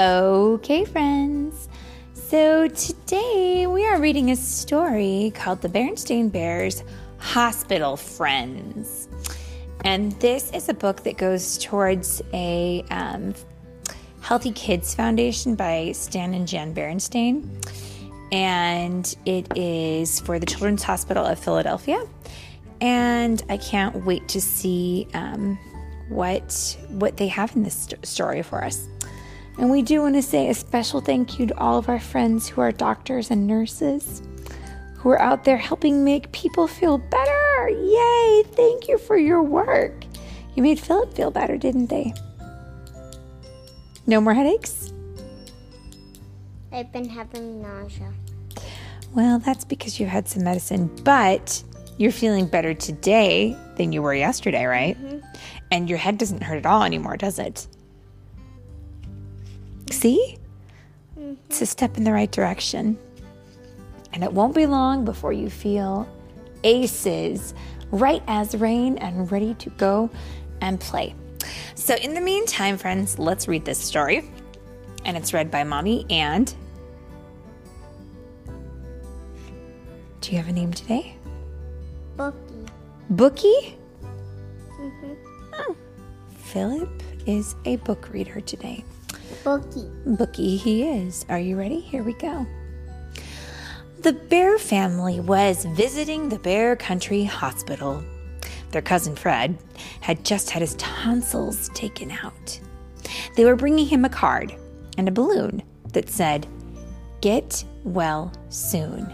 Okay, friends. So today we are reading a story called The Berenstain Bears Hospital Friends. And this is a book that goes towards a um, Healthy Kids Foundation by Stan and Jan Berenstain. And it is for the Children's Hospital of Philadelphia. And I can't wait to see um, what what they have in this st- story for us. And we do want to say a special thank you to all of our friends who are doctors and nurses who are out there helping make people feel better. Yay! Thank you for your work. You made Philip feel better, didn't they? No more headaches? I've been having nausea. Well, that's because you had some medicine, but you're feeling better today than you were yesterday, right? Mm-hmm. And your head doesn't hurt at all anymore, does it? See? It's a step in the right direction. And it won't be long before you feel aces, right as rain, and ready to go and play. So, in the meantime, friends, let's read this story. And it's read by Mommy and. Do you have a name today? Bookie. Bookie? Mm-hmm. Oh, Philip is a book reader today. Bookie. Bookie he is. Are you ready? Here we go. The Bear family was visiting the Bear Country Hospital. Their cousin Fred had just had his tonsils taken out. They were bringing him a card and a balloon that said, Get well soon.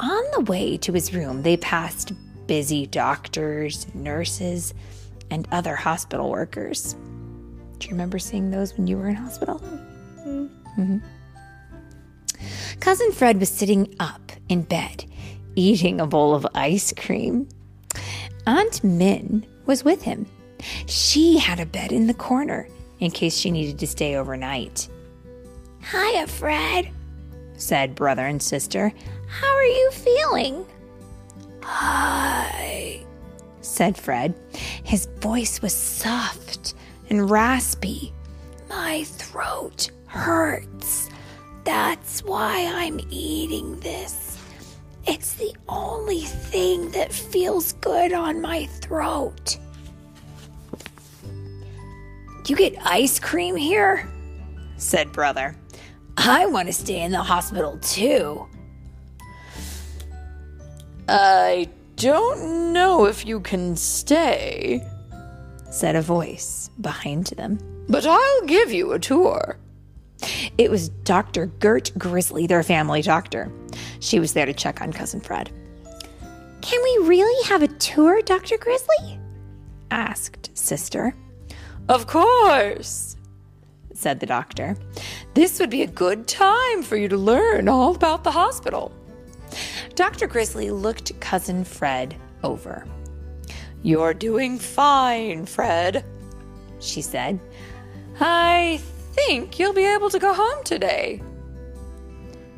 On the way to his room, they passed busy doctors, nurses, and other hospital workers. Do you remember seeing those when you were in hospital? Mhm. Cousin Fred was sitting up in bed, eating a bowl of ice cream. Aunt Min was with him. She had a bed in the corner in case she needed to stay overnight. Hiya, Fred, said brother and sister. How are you feeling? Hi, said Fred. His voice was soft and raspy. My throat hurts. That's why I'm eating this. It's the only thing that feels good on my throat. You get ice cream here? said brother. I want to stay in the hospital too. I don't know if you can stay, said a voice behind them. But I'll give you a tour. It was Dr. Gert Grizzly, their family doctor. She was there to check on Cousin Fred. Can we really have a tour, Dr. Grizzly? asked Sister. Of course, said the doctor. This would be a good time for you to learn all about the hospital. Dr. Grizzly looked Cousin Fred over. You're doing fine, Fred, she said. I think you'll be able to go home today.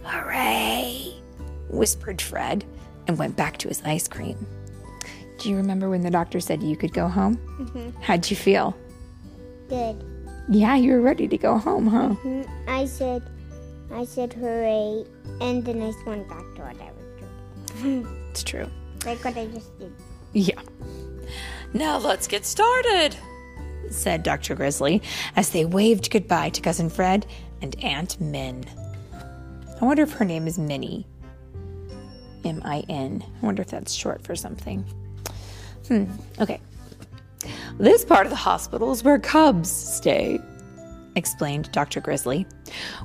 Hooray, whispered Fred and went back to his ice cream. Do you remember when the doctor said you could go home? How'd you feel? Good. Yeah, you were ready to go home, huh? Mm, I said, I said hooray, and then I went back to what I was doing. It's true. like what I just did. Yeah. Now let's get started, said Dr. Grizzly as they waved goodbye to Cousin Fred and Aunt Min. I wonder if her name is Minnie. M I N. I wonder if that's short for something. Hmm, okay. This part of the hospital is where cubs stay, explained Dr. Grizzly.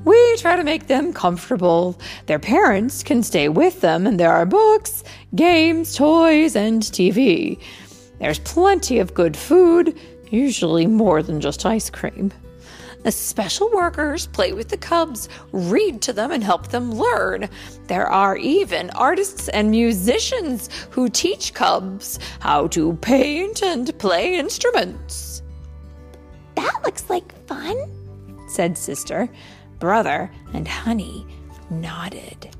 We try to make them comfortable. Their parents can stay with them, and there are books, games, toys, and TV. There's plenty of good food, usually more than just ice cream. The special workers play with the cubs, read to them, and help them learn. There are even artists and musicians who teach cubs how to paint and play instruments. That looks like fun, said Sister. Brother and Honey nodded.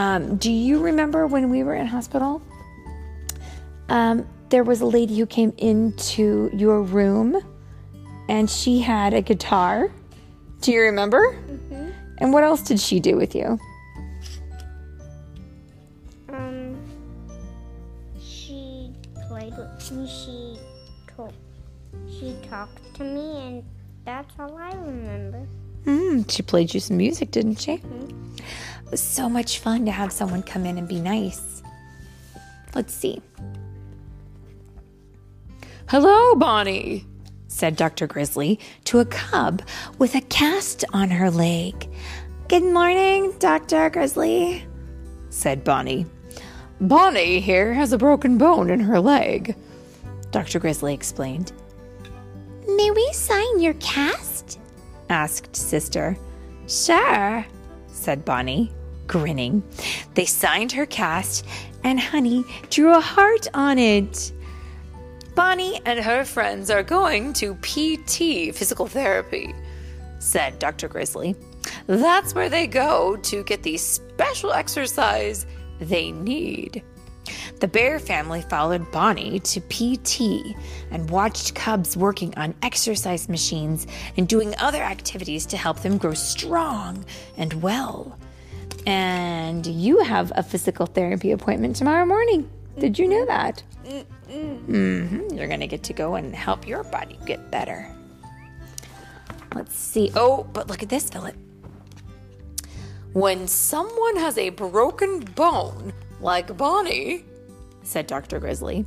Um, do you remember when we were in hospital? Um, there was a lady who came into your room and she had a guitar Do you remember? Mm-hmm. And what else did she do with you? Um, she played with me. She told, she talked to me, and that's all I remember. Mm, she played you some music, didn't she? Mm-hmm. It was so much fun to have someone come in and be nice. Let's see. Hello, Bonnie, said Dr. Grizzly to a cub with a cast on her leg. Good morning, Dr. Grizzly, said Bonnie. Bonnie here has a broken bone in her leg, Dr. Grizzly explained. May we sign your cast? asked Sister. Sure, said Bonnie, grinning. They signed her cast, and Honey drew a heart on it. Bonnie and her friends are going to PT, physical therapy, said Dr. Grizzly. That's where they go to get the special exercise they need. The bear family followed Bonnie to PT and watched cubs working on exercise machines and doing other activities to help them grow strong and well. And you have a physical therapy appointment tomorrow morning. Did you know that? Mm-hmm. You're going to get to go and help your body get better. Let's see. Oh, but look at this, Philip. When someone has a broken bone, like Bonnie, said Dr. Grizzly,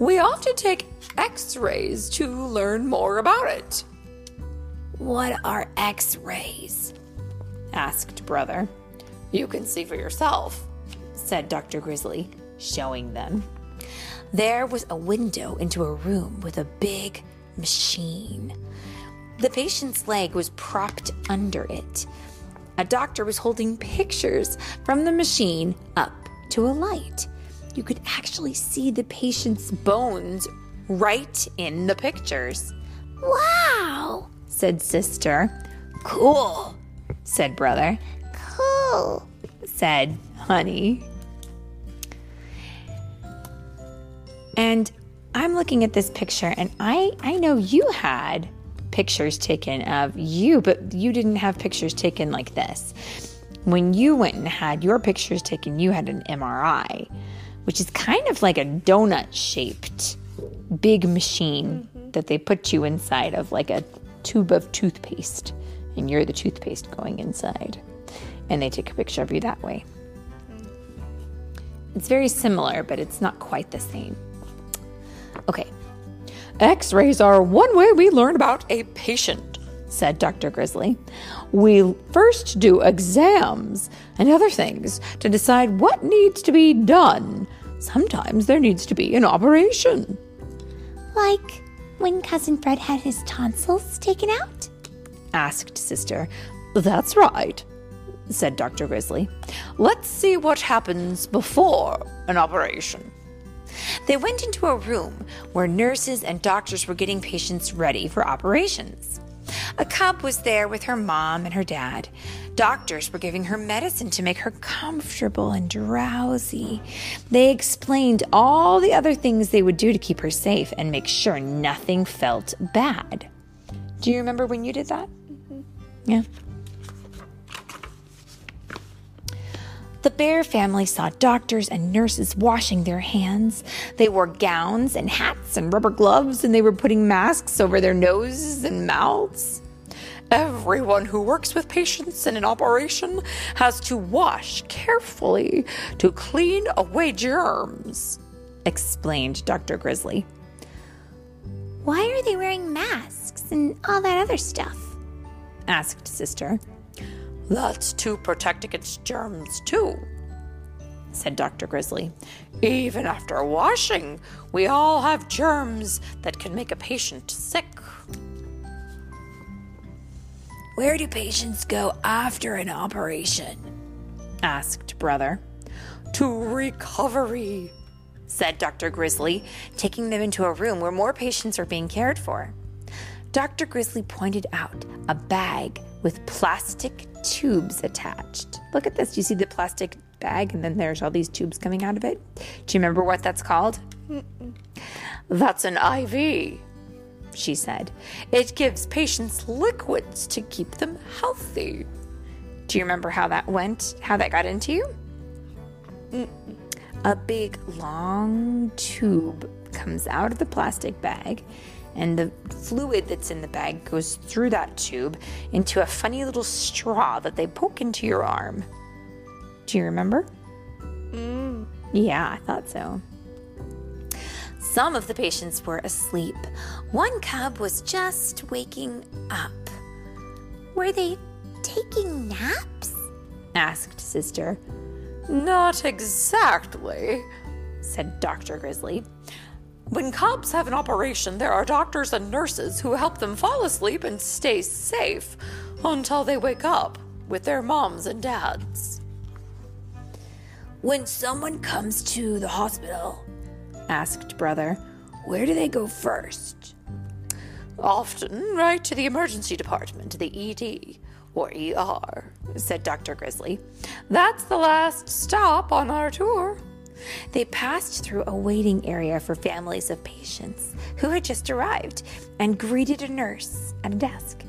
we often take x rays to learn more about it. What are x rays? asked Brother. You can see for yourself, said Dr. Grizzly, showing them. There was a window into a room with a big machine. The patient's leg was propped under it. A doctor was holding pictures from the machine up to a light. You could actually see the patient's bones right in the pictures. Wow, said sister. Cool, said brother. Cool, said honey. And I'm looking at this picture and I I know you had pictures taken of you, but you didn't have pictures taken like this. When you went and had your pictures taken, you had an MRI, which is kind of like a donut shaped big machine mm-hmm. that they put you inside of like a tube of toothpaste and you're the toothpaste going inside. And they take a picture of you that way. Mm. It's very similar, but it's not quite the same. Okay. X rays are one way we learn about a patient, said Dr. Grizzly. We first do exams and other things to decide what needs to be done. Sometimes there needs to be an operation. Like when Cousin Fred had his tonsils taken out? asked Sister. That's right, said Dr. Grizzly. Let's see what happens before an operation. They went into a room where nurses and doctors were getting patients ready for operations. A cub was there with her mom and her dad. Doctors were giving her medicine to make her comfortable and drowsy. They explained all the other things they would do to keep her safe and make sure nothing felt bad. Do you remember when you did that? Mm-hmm. Yeah. The Bear family saw doctors and nurses washing their hands. They wore gowns and hats and rubber gloves, and they were putting masks over their noses and mouths. Everyone who works with patients in an operation has to wash carefully to clean away germs, explained Dr. Grizzly. Why are they wearing masks and all that other stuff? asked Sister. That's to protect against germs, too, said Dr. Grizzly. Even after washing, we all have germs that can make a patient sick. Where do patients go after an operation? asked Brother. To recovery, said Dr. Grizzly, taking them into a room where more patients are being cared for. Dr. Grizzly pointed out a bag with plastic tubes attached. Look at this. Do you see the plastic bag? And then there's all these tubes coming out of it. Do you remember what that's called? Mm-mm. That's an IV, she said. It gives patients liquids to keep them healthy. Do you remember how that went? How that got into you? A big long tube comes out of the plastic bag, and the fluid that's in the bag goes through that tube into a funny little straw that they poke into your arm. Do you remember? Mm. Yeah, I thought so. Some of the patients were asleep. One cub was just waking up. Were they taking naps? asked Sister. Not exactly, said Dr. Grizzly. When cubs have an operation, there are doctors and nurses who help them fall asleep and stay safe until they wake up with their moms and dads. When someone comes to the hospital, asked Brother, where do they go first? Often right to the emergency department, the ED or ER, said Dr. Grizzly. That's the last stop on our tour. They passed through a waiting area for families of patients who had just arrived and greeted a nurse at a desk.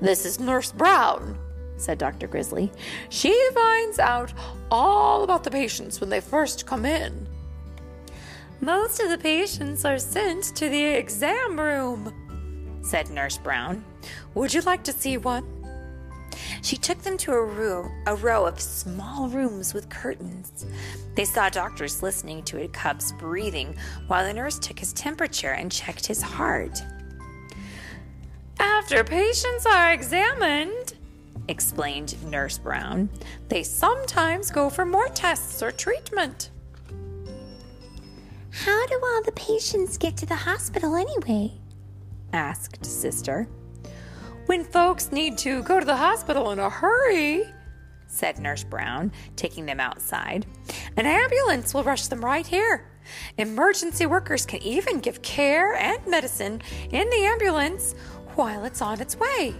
This is Nurse Brown, said Dr. Grizzly. She finds out all about the patients when they first come in. Most of the patients are sent to the exam room, said Nurse Brown. Would you like to see one? She took them to a room, a row of small rooms with curtains. They saw doctors listening to a cub's breathing while the nurse took his temperature and checked his heart. After patients are examined, explained Nurse Brown, they sometimes go for more tests or treatment. How do all the patients get to the hospital anyway? asked Sister. When folks need to go to the hospital in a hurry, said Nurse Brown, taking them outside, an ambulance will rush them right here. Emergency workers can even give care and medicine in the ambulance while it's on its way.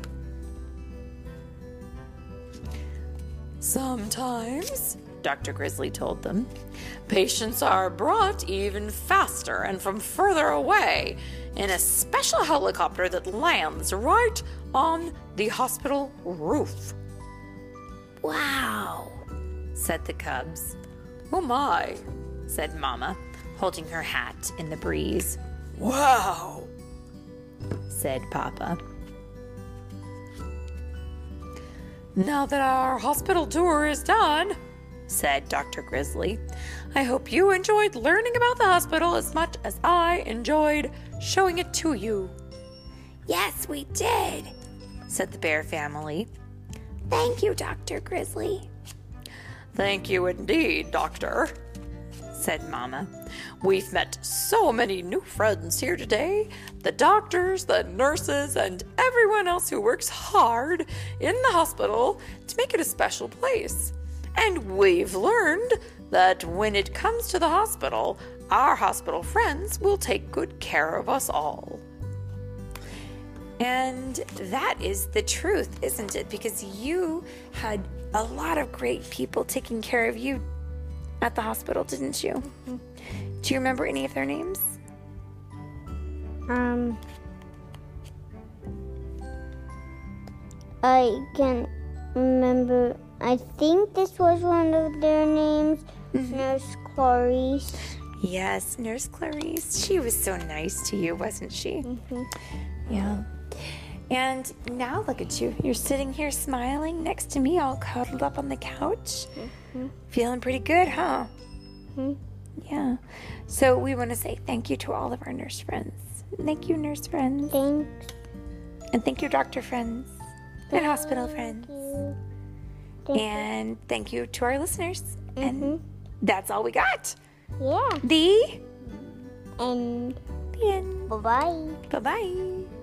Sometimes, Dr. Grizzly told them, patients are brought even faster and from further away in a special helicopter that lands right on the hospital roof. Wow, said the cubs. Oh my, said Mamma, holding her hat in the breeze. Wow, said Papa. Now that our hospital tour is done, said Dr. Grizzly, I hope you enjoyed learning about the hospital as much as I enjoyed showing it to you. Yes, we did, said the bear family. Thank you, Dr. Grizzly. Thank you indeed, Doctor, said Mamma. We've met so many new friends here today the doctors, the nurses, and everyone else who works hard in the hospital to make it a special place. And we've learned that when it comes to the hospital, our hospital friends will take good care of us all. And that is the truth, isn't it? Because you had a lot of great people taking care of you at the hospital, didn't you? Mm-hmm. Do you remember any of their names? Um, I can remember. I think this was one of their names, mm-hmm. Nurse Clarice. Yes, Nurse Clarice. She was so nice to you, wasn't she? Mm-hmm. Yeah. And now look at you. You're sitting here smiling next to me, all cuddled up on the couch. Mm-hmm. Feeling pretty good, huh? Mm-hmm. Yeah. So we want to say thank you to all of our nurse friends. Thank you, nurse friends. Thanks. And thank you, doctor friends and hospital friends. Thank and you. thank you to our listeners. Mm-hmm. And that's all we got. Yeah. The and the end. bye bye. Bye bye.